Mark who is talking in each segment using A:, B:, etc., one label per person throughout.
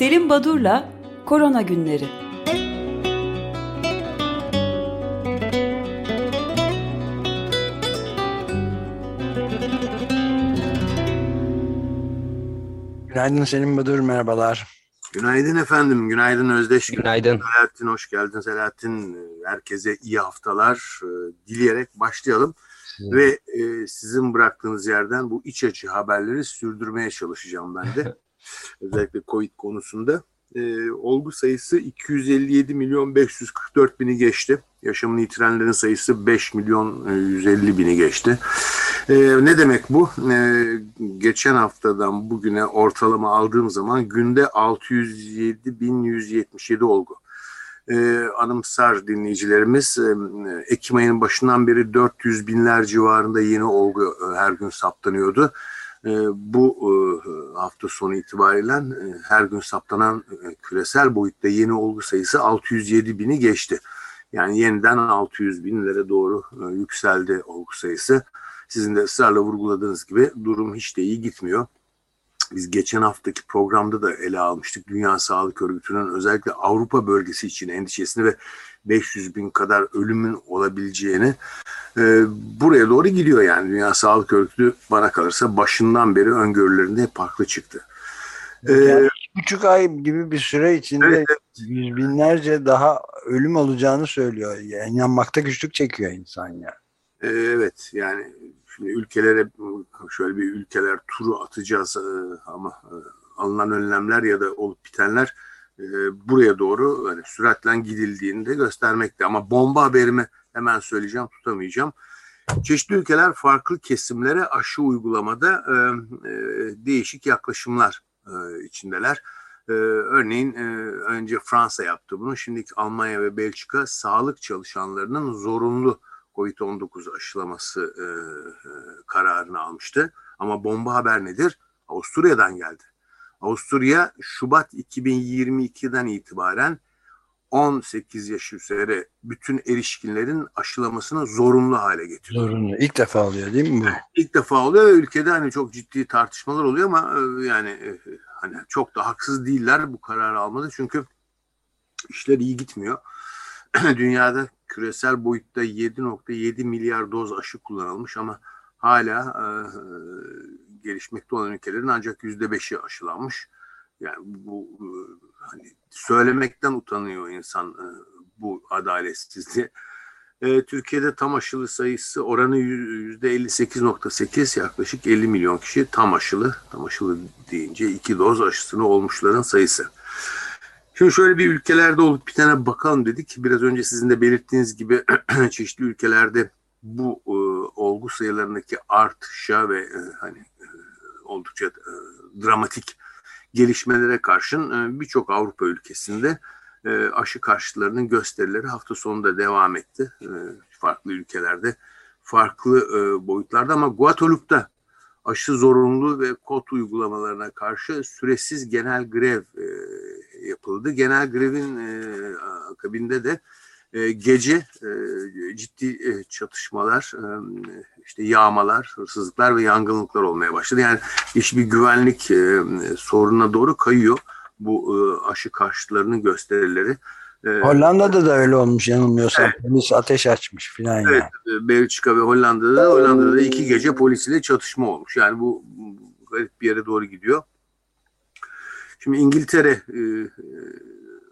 A: Selim Badur'la Korona Günleri.
B: Günaydın Selim Badur, merhabalar.
C: Günaydın efendim, günaydın Özdeş.
D: Günaydın.
C: Selahattin hoş geldin. Selahattin herkese iyi haftalar e, dileyerek başlayalım. Evet. Ve e, sizin bıraktığınız yerden bu iç açı haberleri sürdürmeye çalışacağım ben de. Özellikle Covid konusunda. E, olgu sayısı 257 milyon 544 bini geçti. Yaşamını yitirenlerin sayısı 5 milyon 150 bini geçti. Ee, ne demek bu? Ee, geçen haftadan bugüne ortalama aldığım zaman günde 607.177 olgu. Ee, anımsar dinleyicilerimiz e, Ekim ayının başından beri 400 binler civarında yeni olgu e, her gün saptanıyordu. E, bu e, hafta sonu itibariyle e, her gün saptanan e, küresel boyutta yeni olgu sayısı 607 bini geçti. Yani yeniden 600 binlere doğru e, yükseldi olgu sayısı. Sizin de ısrarla vurguladığınız gibi durum hiç de iyi gitmiyor. Biz geçen haftaki programda da ele almıştık. Dünya Sağlık Örgütü'nün özellikle Avrupa bölgesi için endişesini ve 500 bin kadar ölümün olabileceğini e, buraya doğru gidiyor yani. Dünya Sağlık Örgütü bana kalırsa başından beri öngörülerinde hep farklı çıktı.
B: E, yani iki buçuk ay gibi bir süre içinde evet, evet. yüz binlerce daha ölüm olacağını söylüyor. Yani inanmakta güçlük çekiyor insan ya.
C: Yani. Evet yani Şimdi ülkelere şöyle bir ülkeler turu atacağız e, ama e, alınan önlemler ya da olup bitenler e, buraya doğru yani süratle gidildiğini de göstermekte. Ama bomba haberimi hemen söyleyeceğim tutamayacağım. Çeşitli ülkeler farklı kesimlere aşı uygulamada değişik yaklaşımlar içindeler. örneğin önce Fransa yaptı bunu. Şimdiki Almanya ve Belçika sağlık çalışanlarının zorunlu Covid-19 aşılaması e, e, kararını almıştı. Ama bomba haber nedir? Avusturya'dan geldi. Avusturya Şubat 2022'den itibaren 18 yaş üzeri bütün erişkinlerin aşılamasını zorunlu hale getiriyor.
B: Zorunlu. İlk defa oluyor değil mi bu?
C: İlk defa oluyor ve ülkede hani çok ciddi tartışmalar oluyor ama e, yani e, hani çok da haksız değiller bu kararı almadı çünkü işler iyi gitmiyor. Dünyada küresel boyutta 7.7 milyar doz aşı kullanılmış ama hala e, gelişmekte olan ülkelerin ancak yüzde beşi aşılanmış. Yani bu e, hani söylemekten utanıyor insan e, bu adaletsizliği. E, Türkiye'de tam aşılı sayısı oranı yüzde 58.8 yaklaşık 50 milyon kişi tam aşılı. Tam aşılı deyince iki doz aşısını olmuşların sayısı. Şimdi şöyle bir ülkelerde olup bir tane bakalım dedik. Biraz önce sizin de belirttiğiniz gibi çeşitli ülkelerde bu e, olgu sayılarındaki artışa ve e, hani e, oldukça e, dramatik gelişmelere karşın e, birçok Avrupa ülkesinde e, aşı karşıtlarının gösterileri hafta sonunda devam etti. E, farklı ülkelerde, farklı e, boyutlarda ama Guadalupe'da aşı zorunlu ve kod uygulamalarına karşı süresiz genel grev e, yapıldı. Genel grevin e, akabinde de e, gece e, ciddi e, çatışmalar, e, işte yağmalar, hırsızlıklar ve yangınlıklar olmaya başladı. Yani hiçbir güvenlik e, sorununa doğru kayıyor bu e, aşı karşıtlarının gösterileri.
B: Hollanda'da da öyle olmuş yanılmıyorsam. Evet. Polis ateş açmış filan
C: evet, yani. Belçika ve Hollanda'da da Hollanda'da da iki gece polis ile çatışma olmuş. Yani bu garip bir yere doğru gidiyor. Şimdi İngiltere e,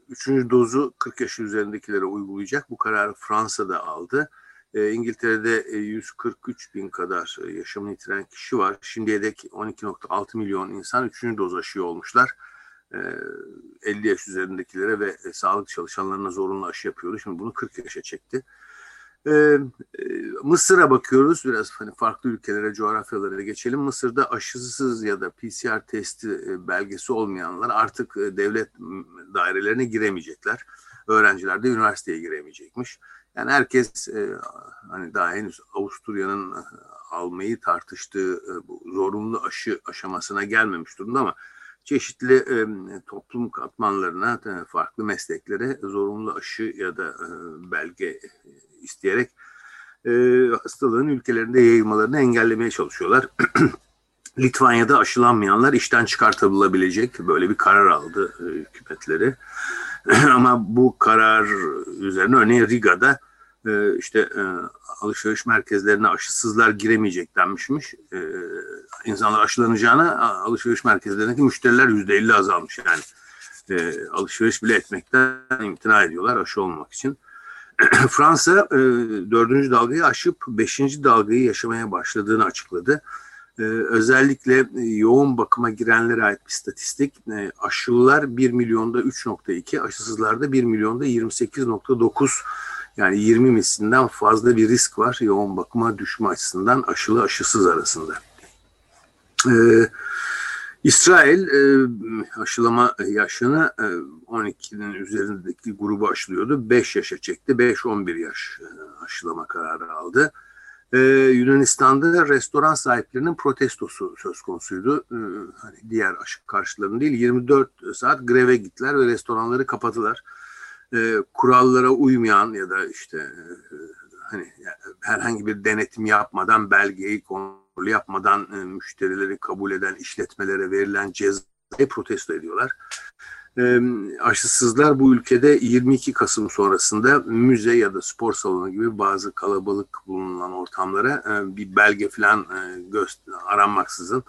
C: üçüncü dozu 40 yaş üzerindekilere uygulayacak. Bu kararı Fransa'da aldı. E, İngiltere'de 143 bin kadar yaşamını yitiren kişi var. Şimdiye dek 12.6 milyon insan üçüncü doz aşı olmuşlar. 50 yaş üzerindekilere ve sağlık çalışanlarına zorunlu aşı yapıyordu. Şimdi bunu 40 yaşa çekti. Ee, Mısır'a bakıyoruz biraz hani farklı ülkelere, coğrafyalara geçelim. Mısır'da aşısız ya da PCR testi e, belgesi olmayanlar artık e, devlet dairelerine giremeyecekler. Öğrenciler de üniversiteye giremeyecekmiş. Yani herkes e, hani daha henüz Avusturya'nın almayı tartıştığı bu zorunlu aşı aşamasına gelmemiş durumda ama çeşitli e, toplum katmanlarına, farklı mesleklere zorunlu aşı ya da e, belge isteyerek e, hastalığın ülkelerinde yayılmalarını engellemeye çalışıyorlar. Litvanya'da aşılanmayanlar işten çıkartılabilecek böyle bir karar aldı e, hükümetleri. Ama bu karar üzerine örneğin Riga'da e, işte e, alışveriş merkezlerine aşısızlar giremeyecek denmişmiş. E, insanlar aşılanacağına alışveriş merkezlerindeki müşteriler yüzde elli azalmış yani. E, alışveriş bile etmekten imtina ediyorlar aşı olmak için. Fransa e, dördüncü dalgayı aşıp beşinci dalgayı yaşamaya başladığını açıkladı. Özellikle yoğun bakıma girenlere ait bir statistik. E, aşılılar 1 milyonda 3.2, aşısızlarda 1 milyonda 28.9 yani 20 mislinden fazla bir risk var yoğun bakıma düşme açısından aşılı aşısız arasında. Ee, İsrail e, aşılama yaşını e, 12'nin üzerindeki grubu aşılıyordu. 5 yaşa çekti. 5-11 yaş e, aşılama kararı aldı. Ee, Yunanistan'da restoran sahiplerinin protestosu söz konusuydu. Ee, hani diğer aşı karşılarının değil 24 saat greve gittiler ve restoranları kapattılar e, kurallara uymayan ya da işte e, hani herhangi bir denetim yapmadan belgeyi kontrol yapmadan e, müşterileri kabul eden işletmelere verilen cezayı protesto ediyorlar. E, aşısızlar bu ülkede 22 Kasım sonrasında müze ya da spor salonu gibi bazı kalabalık bulunan ortamlara e, bir belge falan e, göster aranmaksızın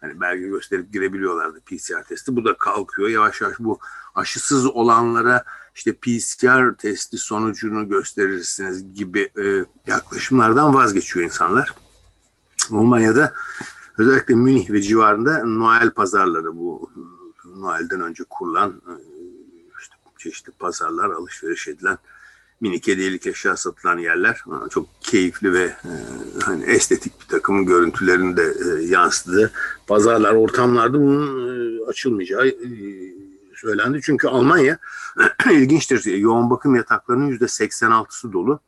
C: hani belge gösterip girebiliyorlardı PCR testi. Bu da kalkıyor. Yavaş yavaş bu aşısız olanlara işte PCR testi sonucunu gösterirsiniz gibi e, yaklaşımlardan vazgeçiyor insanlar. Almanya'da özellikle Münih ve civarında Noel pazarları bu Noel'den önce kurulan e, işte çeşitli pazarlar alışveriş edilen minik hediyelik eşya satılan yerler çok keyifli ve e, hani estetik bir takım görüntülerini de e, yansıdığı pazarlar ortamlarda bunun e, açılmayacağı e, söylendi. Çünkü Almanya ilginçtir. Yoğun bakım yataklarının yüzde 86'sı dolu.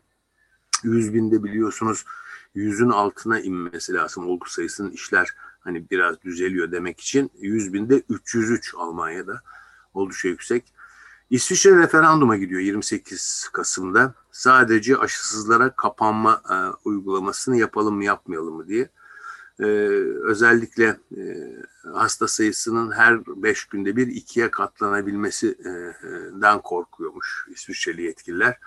C: 100 binde biliyorsunuz yüzün altına inmesi lazım olgu sayısının işler hani biraz düzeliyor demek için 100 binde 303 Almanya'da oldukça yüksek. İsviçre referanduma gidiyor 28 Kasım'da. Sadece aşısızlara kapanma e, uygulamasını yapalım mı yapmayalım mı diye. E, özellikle e, hasta sayısının her 5 günde bir ikiye katlanabilmesinden korkuyormuş İsviçreli yetkililer.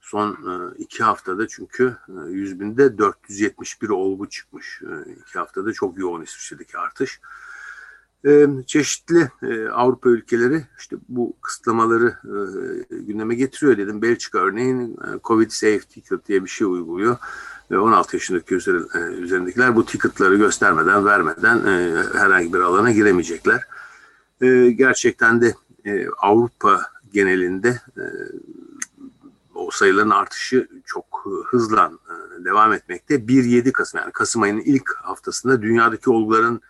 C: Son e, iki haftada çünkü e, 100 binde 471 olgu çıkmış. E, iki haftada çok yoğun İsviçre'deki artış. E, çeşitli e, Avrupa ülkeleri işte bu kısıtlamaları e, gündeme getiriyor dedim. Belçika örneğin e, Covid Safe Ticket diye bir şey uyguluyor. Ve 16 yaşındaki e, üzerindekiler bu ticketları göstermeden, vermeden e, herhangi bir alana giremeyecekler. E, gerçekten de Avrupa genelinde o sayıların artışı çok hızla devam etmekte. 1-7 Kasım yani Kasım ayının ilk haftasında dünyadaki olguların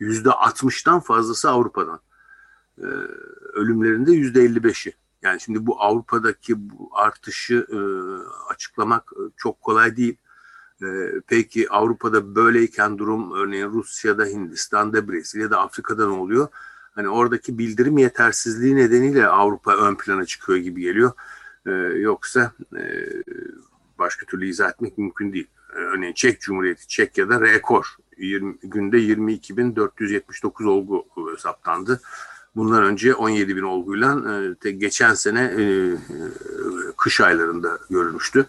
C: yüzde 60'tan fazlası Avrupa'dan. Ölümlerinde yüzde 55'i. Yani şimdi bu Avrupa'daki bu artışı açıklamak çok kolay değil. E, peki Avrupa'da böyleyken durum örneğin Rusya'da, Hindistan'da, Brezilya'da, Afrika'da ne oluyor? Hani oradaki bildirim yetersizliği nedeniyle Avrupa ön plana çıkıyor gibi geliyor. E, yoksa e, başka türlü izah etmek mümkün değil. E, örneğin Çek Cumhuriyeti, Çekya'da rekor 20, günde 22.479 olgu saptandı. Bundan önce 17 bin olguyla e, geçen sene e, kış aylarında görülmüştü.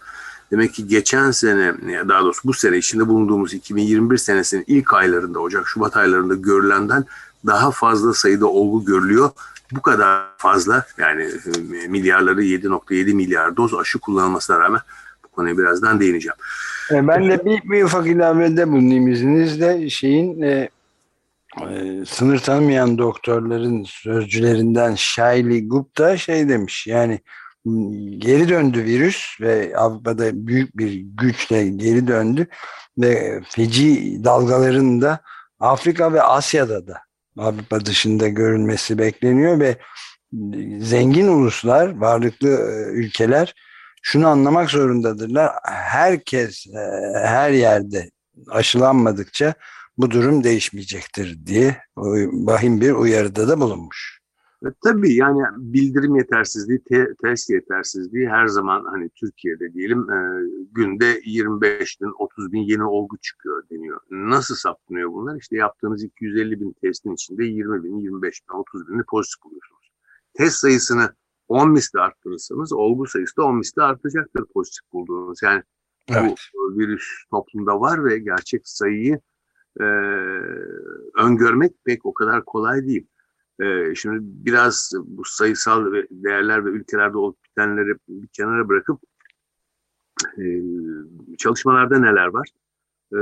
C: Demek ki geçen sene, daha doğrusu bu sene içinde bulunduğumuz 2021 senesinin ilk aylarında, Ocak-Şubat aylarında görülenden daha fazla sayıda olgu görülüyor. Bu kadar fazla yani e, milyarları 7.7 milyar doz aşı kullanılmasına rağmen bu konuya birazdan değineceğim.
B: E, ben de bir, bir ufak ilavede bulunayım izninizle. Şeyin e, e, sınır tanımayan doktorların sözcülerinden Shaili Gupta şey demiş yani geri döndü virüs ve Avrupa'da büyük bir güçle geri döndü ve feci dalgaların da Afrika ve Asya'da da Avrupa dışında görülmesi bekleniyor ve zengin uluslar, varlıklı e, ülkeler şunu anlamak zorundadırlar. Herkes e, her yerde aşılanmadıkça bu durum değişmeyecektir diye vahim bir uyarıda da bulunmuş.
C: E, tabii yani bildirim yetersizliği, te test yetersizliği her zaman hani Türkiye'de diyelim e, günde 25 bin, 30 bin yeni olgu çıkıyor deniyor. Nasıl saptanıyor bunlar? İşte yaptığınız 250 bin testin içinde 20 bin, 25 bin, 30 bin pozitif buluyorsunuz. Test sayısını 10 misli arttırırsanız olgu sayısı da 10 misli artacaktır pozitif bulduğunuz. Yani evet. bu virüs toplumda var ve gerçek sayıyı e, öngörmek pek o kadar kolay değil. E, şimdi biraz bu sayısal değerler ve ülkelerde olup bitenleri bir kenara bırakıp e, çalışmalarda neler var? E,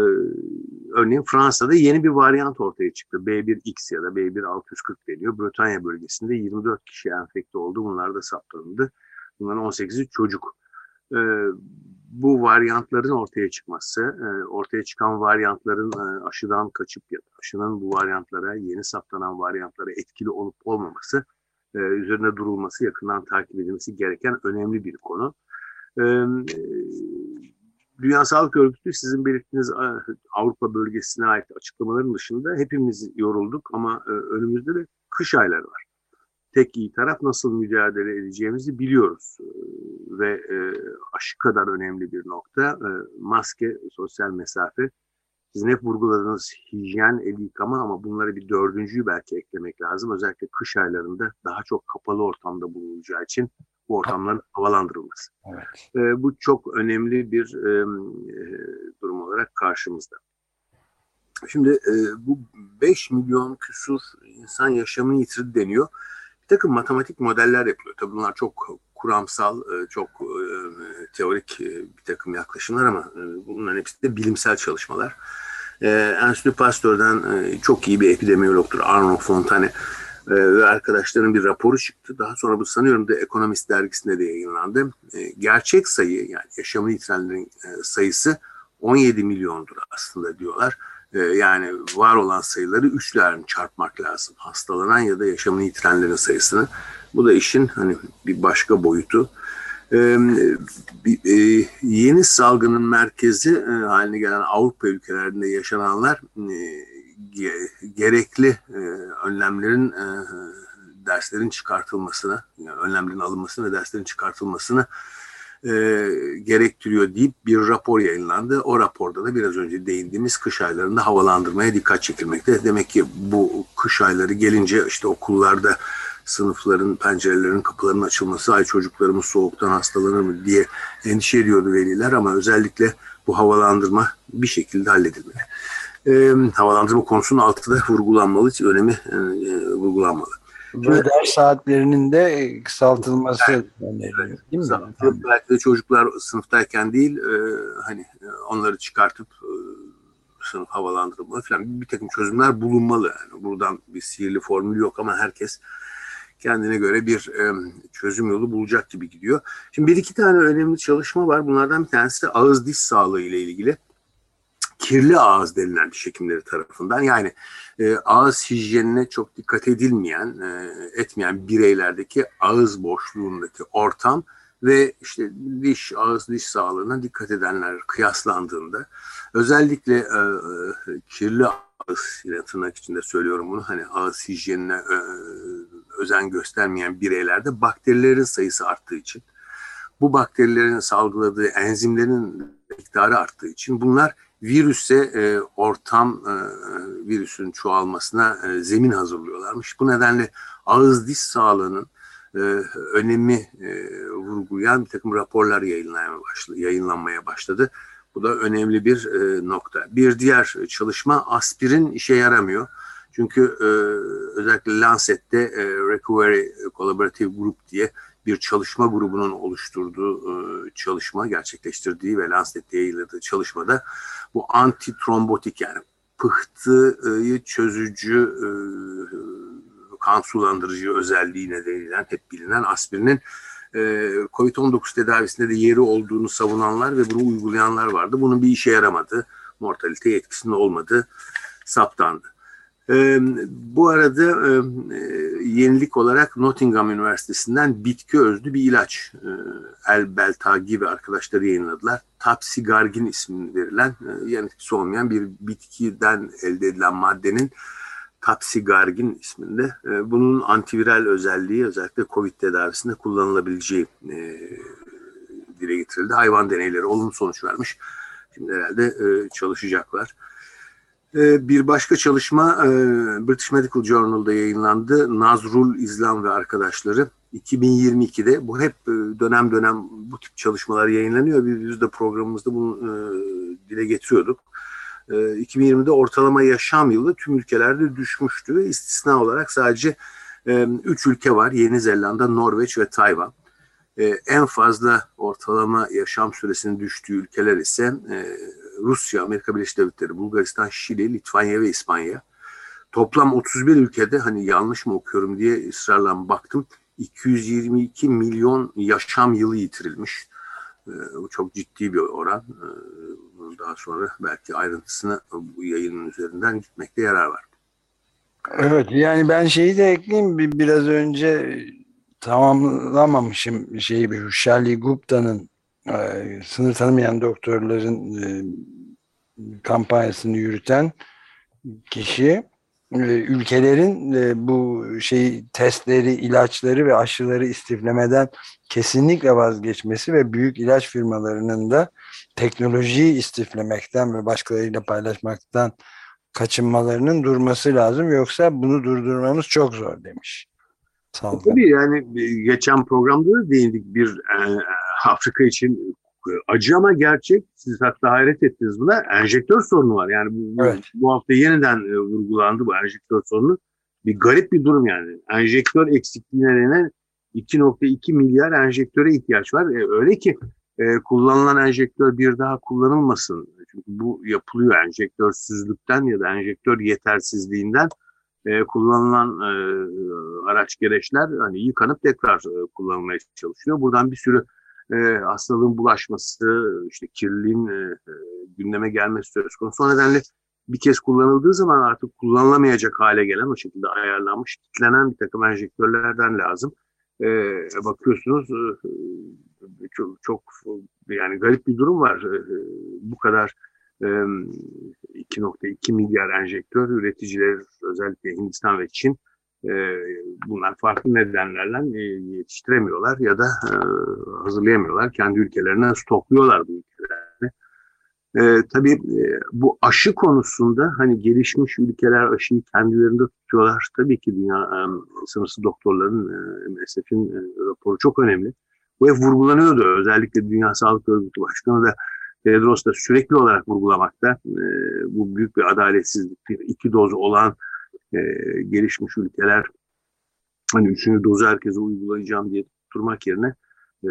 C: örneğin Fransa'da yeni bir varyant ortaya çıktı. B1X ya da B1640 deniyor. Britanya bölgesinde 24 kişi enfekte oldu. Bunlar da saptanıldı. Bunların 18'i çocuk. E, bu varyantların ortaya çıkması, e, ortaya çıkan varyantların e, aşıdan kaçıp ya da aşının bu varyantlara, yeni saptanan varyantlara etkili olup olmaması e, üzerine durulması, yakından takip edilmesi gereken önemli bir konu. Dünya Sağlık Örgütü sizin belirttiğiniz Avrupa bölgesine ait açıklamaların dışında hepimiz yorulduk ama önümüzde de kış ayları var. Tek iyi taraf nasıl mücadele edeceğimizi biliyoruz ve aşı kadar önemli bir nokta maske, sosyal mesafe. Sizin hep vurguladığınız hijyen, el yıkama ama bunlara bir dördüncüyü belki eklemek lazım. Özellikle kış aylarında daha çok kapalı ortamda bulunulacağı için bu ortamların havalandırılması. Evet. E, bu çok önemli bir e, durum olarak karşımızda. Şimdi e, bu 5 milyon küsur insan yaşamını yitirdi deniyor. Bir takım matematik modeller yapılıyor. Tabii bunlar çok kuramsal, e, çok e, teorik e, bir takım yaklaşımlar ama bunların hepsi de bilimsel çalışmalar. Enstitü Pasteur'den çok iyi bir epidemiyologtur Arno Fontane ve arkadaşların bir raporu çıktı. Daha sonra bu sanıyorum da Economist dergisinde de yayınlandı. Gerçek sayı yani yaşamını yitirenlerin sayısı 17 milyondur aslında diyorlar. E, yani var olan sayıları üçlerini çarpmak lazım. Hastalanan ya da yaşamını yitirenlerin sayısını. Bu da işin hani bir başka boyutu. Ee, e, yeni salgının merkezi e, haline gelen Avrupa ülkelerinde yaşananlar e, gerekli önlemlerin derslerin çıkartılmasını, yani önlemlerin alınmasını ve derslerin çıkartılmasını e, gerektiriyor deyip bir rapor yayınlandı. O raporda da biraz önce değindiğimiz kış aylarında havalandırmaya dikkat çekilmekte. Demek ki bu kış ayları gelince işte okullarda sınıfların, pencerelerin, kapılarının açılması, ay çocuklarımız soğuktan hastalanır mı diye endişe ediyordu veliler ama özellikle bu havalandırma bir şekilde halledilmeli e, havalandırma konusunun altında vurgulanmalı, önemi e, vurgulanmalı.
B: Ders saatlerinin de kısaltılması evet. öneriliyor değil mi?
C: Efendim? Belki de çocuklar sınıftayken değil, e, hani e, onları çıkartıp e, sınıf havalandırılmalı falan bir takım çözümler bulunmalı. Yani buradan bir sihirli formül yok ama herkes kendine göre bir e, çözüm yolu bulacak gibi gidiyor. Şimdi bir iki tane önemli çalışma var. Bunlardan bir tanesi ağız diş sağlığı ile ilgili kirli ağız denilen diş hekimleri tarafından yani e, ağız hijyenine çok dikkat edilmeyen, e, etmeyen bireylerdeki ağız boşluğundaki ortam ve işte diş, ağız diş sağlığına dikkat edenler kıyaslandığında özellikle e, e, kirli ağız yine tırnak içinde söylüyorum bunu hani ağız hijyenine e, özen göstermeyen bireylerde bakterilerin sayısı arttığı için bu bakterilerin salgıladığı enzimlerin miktarı arttığı için bunlar virüse e, ortam e, virüsün çoğalmasına e, zemin hazırlıyorlarmış. Bu nedenle ağız diş sağlığının e, önemi e, vurgulayan bir takım raporlar yayınlanmaya başladı. Yayınlanmaya başladı. Bu da önemli bir e, nokta. Bir diğer çalışma aspirin işe yaramıyor. Çünkü e, özellikle Lancet'te e, Recovery Collaborative Group diye bir çalışma grubunun oluşturduğu e, çalışma gerçekleştirdiği ve Lancet'te yayınladığı çalışmada bu antitrombotik yani pıhtıyı çözücü e, kan sulandırıcı özelliği nedeniyle hep bilinen aspirinin e, COVID-19 tedavisinde de yeri olduğunu savunanlar ve bunu uygulayanlar vardı. Bunun bir işe yaramadı, mortalite etkisinde olmadı saptandı. E, bu arada e, yenilik olarak Nottingham Üniversitesi'nden bitki özlü bir ilaç e, El Belta gibi arkadaşları yayınladılar. Tapsigargin ismini verilen e, yan etkisi olmayan bir bitkiden elde edilen maddenin Tapsigargin isminde. E, bunun antiviral özelliği özellikle COVID tedavisinde kullanılabileceği e, dile getirildi. Hayvan deneyleri olumlu sonuç vermiş. Şimdi herhalde e, çalışacaklar. Ee, bir başka çalışma e, British Medical Journal'da yayınlandı. Nazrul İslam ve arkadaşları 2022'de bu hep e, dönem dönem bu tip çalışmalar yayınlanıyor. Biz de programımızda bunu e, dile getiriyorduk. 2020'de ortalama yaşam yılı tüm ülkelerde düşmüştü ve istisna olarak sadece 3 ülke var. Yeni Zelanda, Norveç ve Tayvan. En fazla ortalama yaşam süresinin düştüğü ülkeler ise Rusya, Amerika Birleşik Devletleri, Bulgaristan, Şili, Litvanya ve İspanya. Toplam 31 ülkede hani yanlış mı okuyorum diye ısrarla baktım. 222 milyon yaşam yılı yitirilmiş. Ee, bu çok ciddi bir oran. Ee, daha sonra belki ayrıntısını bu yayının üzerinden gitmekte yarar var.
B: Evet yani ben şeyi de ekleyeyim biraz önce tamamlamamışım şeyi Charlie Gupta'nın sınır tanımayan doktorların e, kampanyasını yürüten kişi e, ülkelerin e, bu şey testleri, ilaçları ve aşıları istiflemeden kesinlikle vazgeçmesi ve büyük ilaç firmalarının da teknolojiyi istiflemekten ve başkalarıyla paylaşmaktan kaçınmalarının durması lazım. Yoksa bunu durdurmamız çok zor demiş.
C: Tabii yani geçen programda da değindik bir Afrika için acı ama gerçek. Siz hatta hayret ettiniz buna. Enjektör sorunu var. Yani bu, evet. bu hafta yeniden e, vurgulandı bu enjektör sorunu. Bir garip bir durum yani. Enjektör eksikliği nedeniyle 2.2 milyar enjektöre ihtiyaç var. E, öyle ki e, kullanılan enjektör bir daha kullanılmasın. Çünkü bu yapılıyor enjektörsüzlükten ya da enjektör yetersizliğinden e, kullanılan e, araç gereçler hani yıkanıp tekrar e, kullanılmaya çalışıyor. Buradan bir sürü e, hastalığın bulaşması, işte kirliliğin e, e, gündeme gelmesi söz konusu. O nedenle bir kez kullanıldığı zaman artık kullanılamayacak hale gelen o şekilde ayarlanmış, kitlenen bir takım enjektörlerden lazım. E, bakıyorsunuz e, çok, çok yani garip bir durum var. E, bu kadar 2.2 milyar enjektör üreticileri özellikle Hindistan ve Çin e, bunlar farklı nedenlerle e, yetiştiremiyorlar ya da e, hazırlayamıyorlar. Kendi ülkelerine stokluyorlar bu ülkeleri. E, tabii e, bu aşı konusunda hani gelişmiş ülkeler aşıyı kendilerinde tutuyorlar. Tabii ki dünya sınırsız doktorların e, MSF'in raporu çok önemli. Bu hep vurgulanıyordu. Özellikle Dünya Sağlık Örgütü Başkanı da Tedros da sürekli olarak vurgulamakta. Bu büyük bir adaletsizlik. Bir iki doz olan e, gelişmiş ülkeler hani üçüncü dozu herkese uygulayacağım diye tutturmak yerine e,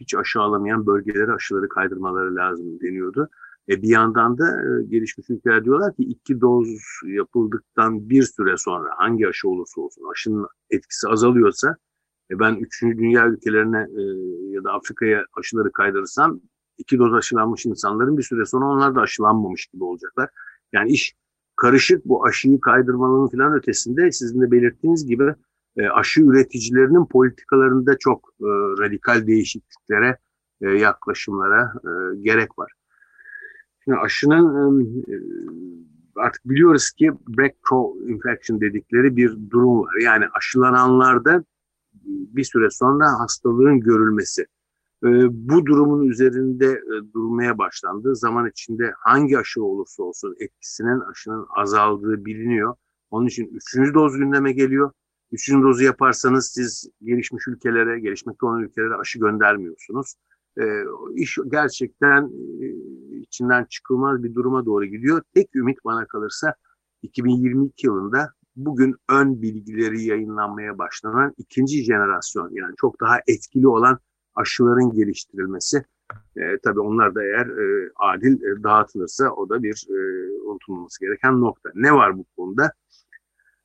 C: hiç aşı alamayan bölgelere aşıları kaydırmaları lazım deniyordu. E, bir yandan da e, gelişmiş ülkeler diyorlar ki iki doz yapıldıktan bir süre sonra hangi aşı olursa olsun aşının etkisi azalıyorsa e, ben üçüncü dünya ülkelerine e, ya da Afrika'ya aşıları kaydırırsam iki doz aşılanmış insanların bir süre sonra onlar da aşılanmamış gibi olacaklar. Yani iş karışık bu aşıyı kaydırmanın falan ötesinde sizin de belirttiğiniz gibi e, aşı üreticilerinin politikalarında çok e, radikal değişikliklere, e, yaklaşımlara e, gerek var. Şimdi aşının e, artık biliyoruz ki breakthrough infection dedikleri bir durum var. Yani aşılananlarda bir süre sonra hastalığın görülmesi. Ee, bu durumun üzerinde e, durmaya başlandı. Zaman içinde hangi aşı olursa olsun etkisinin aşının azaldığı biliniyor. Onun için üçüncü doz gündeme geliyor. Üçüncü dozu yaparsanız siz gelişmiş ülkelere, gelişmekte olan ülkelere aşı göndermiyorsunuz. E, iş gerçekten e, içinden çıkılmaz bir duruma doğru gidiyor. Tek ümit bana kalırsa 2022 yılında bugün ön bilgileri yayınlanmaya başlanan ikinci jenerasyon yani çok daha etkili olan aşıların geliştirilmesi. E, tabii onlar da eğer e, adil e, dağıtılırsa o da bir e, unutulmaması gereken nokta. Ne var bu konuda?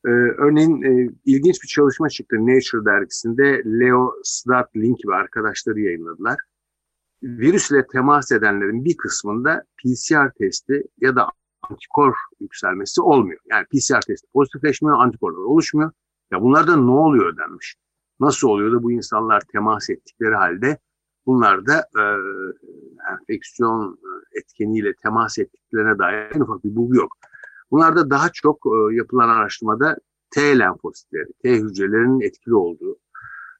C: E, örneğin e, ilginç bir çalışma çıktı Nature dergisinde Leo Stradlink ve arkadaşları yayınladılar. Virüsle temas edenlerin bir kısmında PCR testi ya da antikor yükselmesi olmuyor. Yani PCR testi pozitifleşmiyor, antikorlar oluşmuyor. Ya bunlarda ne oluyor denmiş. Nasıl oluyor da bu insanlar temas ettikleri halde bunlar da e, enfeksiyon e, etkeniyle temas ettiklerine dair en ufak bir bulgu yok. Bunlarda daha çok e, yapılan araştırmada T lenfositleri, T hücrelerinin etkili olduğu,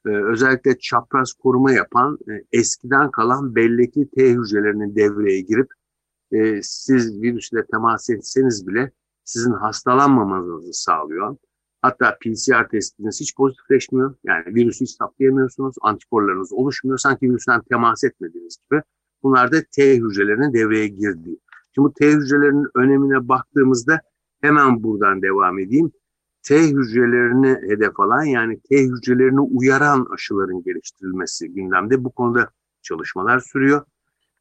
C: e, özellikle çapraz koruma yapan e, eskiden kalan bellekli T hücrelerinin devreye girip e, siz virüsle temas etseniz bile sizin hastalanmamanızı sağlıyor. Hatta PCR testiniz hiç pozitifleşmiyor. Yani virüsü hiç saptayamıyorsunuz. Antikorlarınız oluşmuyor. Sanki virüsten temas etmediğiniz gibi. Bunlar da T hücrelerinin devreye girdiği. Şimdi bu T hücrelerinin önemine baktığımızda hemen buradan devam edeyim. T hücrelerini hedef alan yani T hücrelerini uyaran aşıların geliştirilmesi gündemde. Bu konuda çalışmalar sürüyor.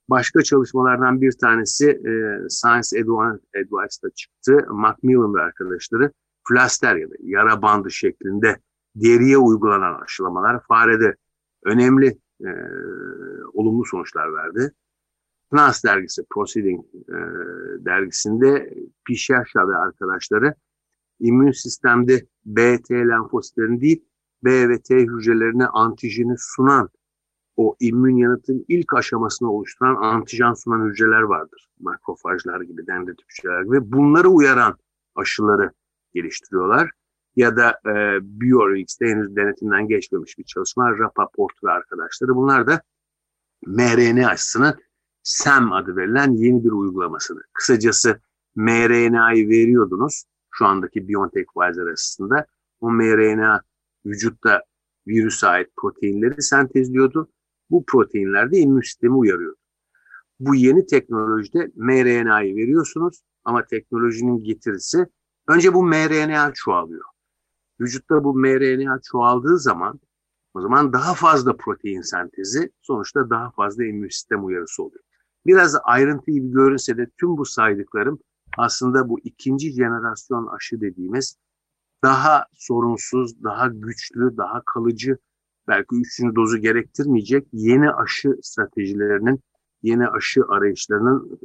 C: Başka çalışmalardan bir tanesi e, Science Advance'da çıktı. Macmillan ve arkadaşları plaster ya da yara bandı şeklinde deriye uygulanan aşılamalar farede önemli e, olumlu sonuçlar verdi. PNAS dergisi, Proceeding e, dergisinde Pişyaşa ve arkadaşları immün sistemde B, T lenfositlerini değil, B ve T hücrelerine antijeni sunan o immün yanıtın ilk aşamasını oluşturan antijen sunan hücreler vardır. Makrofajlar gibi, dendrit hücreler gibi. Bunları uyaran aşıları geliştiriyorlar. Ya da e, BioRx'de henüz denetimden geçmemiş bir çalışma. Rapaport ve arkadaşları. Bunlar da mRNA aşısının SEM adı verilen yeni bir uygulamasını. Kısacası mRNA'yı veriyordunuz şu andaki BioNTech Pfizer aşısında. O mRNA vücutta virüse ait proteinleri sentezliyordu. Bu proteinler de immün sistemi uyarıyordu. Bu yeni teknolojide mRNA'yı veriyorsunuz ama teknolojinin getirisi önce bu mRNA çoğalıyor. Vücutta bu mRNA çoğaldığı zaman o zaman daha fazla protein sentezi sonuçta daha fazla immün sistem uyarısı oluyor. Biraz ayrıntı gibi görünse de tüm bu saydıklarım aslında bu ikinci jenerasyon aşı dediğimiz daha sorunsuz, daha güçlü, daha kalıcı, belki üçüncü dozu gerektirmeyecek yeni aşı stratejilerinin, yeni aşı arayışlarının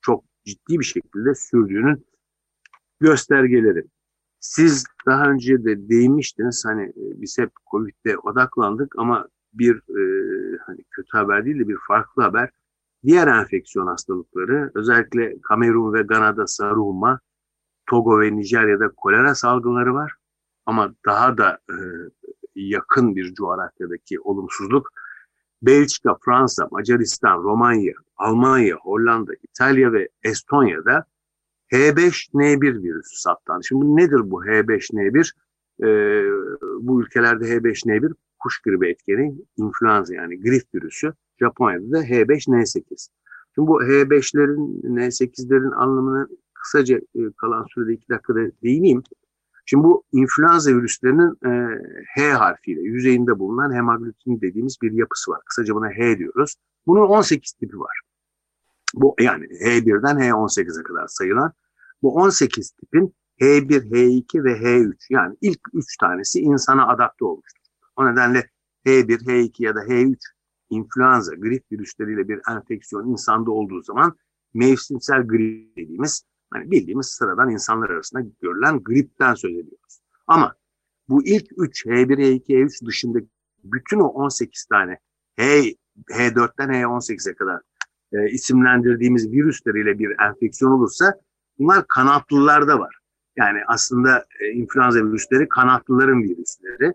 C: çok ciddi bir şekilde sürdüğünün göstergeleri. Siz daha önce de değinmiştiniz hani e, biz hep Covid'de odaklandık ama bir e, hani kötü haber değil de bir farklı haber diğer enfeksiyon hastalıkları özellikle Kamerun ve Gana'da sarı Togo ve Nijerya'da kolera salgınları var. Ama daha da e, yakın bir coğrafyadaki olumsuzluk Belçika, Fransa, Macaristan, Romanya, Almanya, Hollanda, İtalya ve Estonya'da H5N1 virüsü saptandı. Şimdi nedir bu H5N1? Ee, bu ülkelerde H5N1 kuş gribi etkeni, influenza yani grip virüsü. Japonya'da da H5N8. Şimdi bu H5'lerin, N8'lerin anlamını kısaca e, kalan sürede iki dakikada değineyim. Şimdi bu influenza virüslerinin e, H harfiyle yüzeyinde bulunan hemaglutin dediğimiz bir yapısı var. Kısaca buna H diyoruz. Bunun 18 tipi var. Bu yani H1'den H18'e kadar sayılan bu 18 tipin H1, H2 ve H3 yani ilk 3 tanesi insana adapte olmuştur. O nedenle H1, H2 ya da H3 influenza, grip virüsleriyle bir enfeksiyon insanda olduğu zaman mevsimsel grip dediğimiz hani bildiğimiz sıradan insanlar arasında görülen gripten söz ediyoruz. Ama bu ilk 3 H1, H2, H3 dışında bütün o 18 tane H, H4'ten H18'e kadar e, isimlendirdiğimiz virüsleriyle bir enfeksiyon olursa bunlar kanatlılarda var. Yani aslında e, influenza virüsleri kanatlıların virüsleri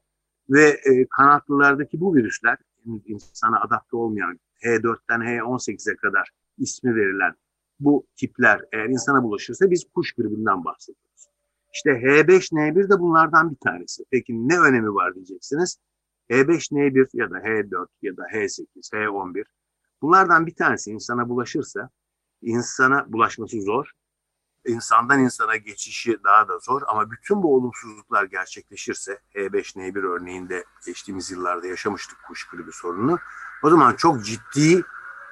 C: ve e, kanatlılardaki bu virüsler insana adapte olmayan H4'ten H18'e kadar ismi verilen bu tipler eğer insana bulaşırsa biz kuş gribinden bahsediyoruz. İşte H5N1 de bunlardan bir tanesi. Peki ne önemi var diyeceksiniz. H5N1 ya da H4 ya da H8, H11 bunlardan bir tanesi insana bulaşırsa insana bulaşması zor. İnsandan insana geçişi daha da zor ama bütün bu olumsuzluklar gerçekleşirse H5N1 örneğinde geçtiğimiz yıllarda yaşamıştık kuş gribi sorununu. O zaman çok ciddi,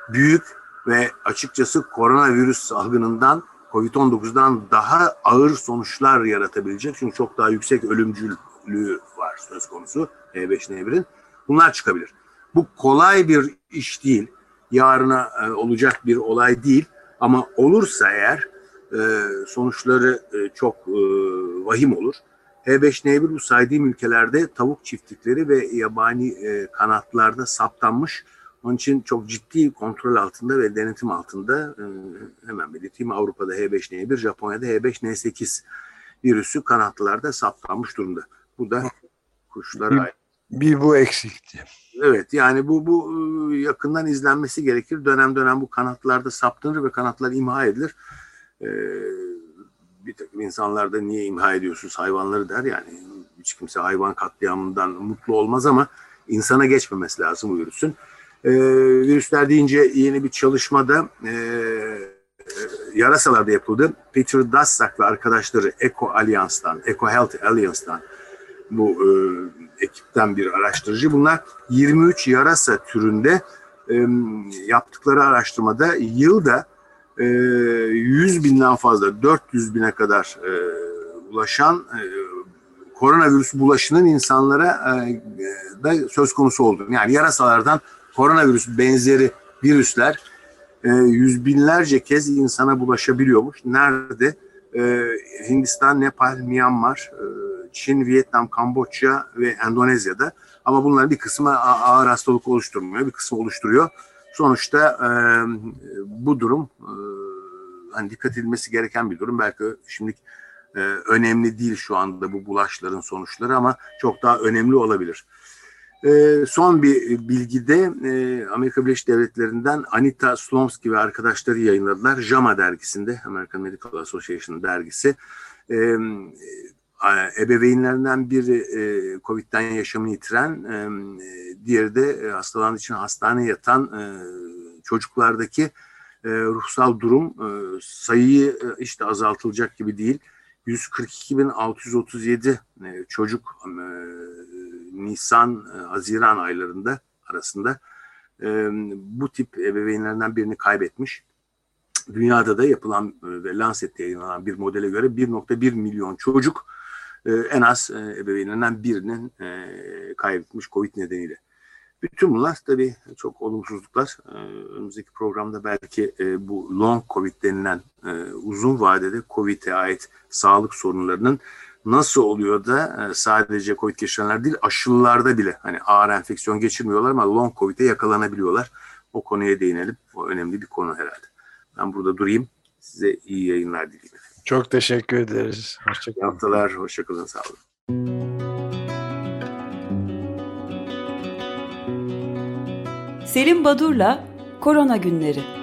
C: büyük ve açıkçası koronavirüs salgınından COVID-19'dan daha ağır sonuçlar yaratabilecek. Çünkü çok daha yüksek ölümcüllüğü var söz konusu H5N1'in. Bunlar çıkabilir. Bu kolay bir iş değil. Yarına e, olacak bir olay değil. Ama olursa eğer e, sonuçları e, çok e, vahim olur. H5N1 bu saydığım ülkelerde tavuk çiftlikleri ve yabani e, kanatlarda saptanmış onun için çok ciddi kontrol altında ve denetim altında e, hemen belirteyim Avrupa'da H5N1, Japonya'da H5N8 virüsü kanatlılarda saptanmış durumda. Bu da kuşlara ait.
B: Bir bu eksikti.
C: Evet yani bu bu e, yakından izlenmesi gerekir. Dönem dönem bu kanatlarda saptanır ve kanatlar imha edilir. Ee, bir takım insanlar da niye imha ediyorsunuz hayvanları der yani hiç kimse hayvan katliamından mutlu olmaz ama insana geçmemesi lazım bu virüsün. E, virüsler deyince yeni bir çalışmada e, yarasalarda yapıldı. Peter Daszak ve arkadaşları Eco Alliance'dan, Eco Health Alliance'dan bu e, ekipten bir araştırıcı. Bunlar 23 yarasa türünde e, yaptıkları araştırmada yılda e, 100 binden fazla 400 bine kadar e, ulaşan e, koronavirüs bulaşının insanlara e, da söz konusu oldu. Yani yarasalardan koronavirüs benzeri virüsler e, yüz binlerce kez insana bulaşabiliyormuş. Nerede? E, Hindistan, Nepal, Myanmar, e, Çin, Vietnam, Kamboçya ve Endonezya'da. Ama bunların bir kısmı ağır hastalık oluşturmuyor, bir kısmı oluşturuyor. Sonuçta e, bu durum e, hani dikkat edilmesi gereken bir durum. Belki şimdi e, önemli değil şu anda bu bulaşların sonuçları ama çok daha önemli olabilir. E, son bir bilgide e, Amerika Birleşik Devletleri'nden Anita Slomski ve arkadaşları yayınladılar. JAMA dergisinde, American Medical Association dergisi. E, ebeveynlerinden biri e, Covid'den yaşamını yitiren, e, diğeri de e, hastalandığı için hastaneye yatan e, çocuklardaki e, ruhsal durum e, sayıyı e, işte azaltılacak gibi değil. 142.637 e, çocuk e, Nisan, e, Haziran aylarında arasında e, bu tip ebeveynlerinden birini kaybetmiş. Dünyada da yapılan e, ve Lancet'te yayınlanan bir modele göre 1.1 milyon çocuk e, en az e, ebeveynlerinden birinin e, kaybetmiş COVID nedeniyle. Bütün bunlar tabii çok olumsuzluklar. Ee, önümüzdeki programda belki e, bu long COVID denilen e, uzun vadede COVID'e ait sağlık sorunlarının nasıl oluyor da e, sadece COVID geçirenler değil aşılılarda bile hani ağır enfeksiyon geçirmiyorlar ama long COVID'e yakalanabiliyorlar. O konuya değinelim. O önemli bir konu herhalde. Ben burada durayım. Size iyi yayınlar dileyim.
B: Çok teşekkür ederiz.
C: Hoşçakalın. Haftalar. Hoşçakalın. Sağ olun.
A: Selim Badur'la Korona Günleri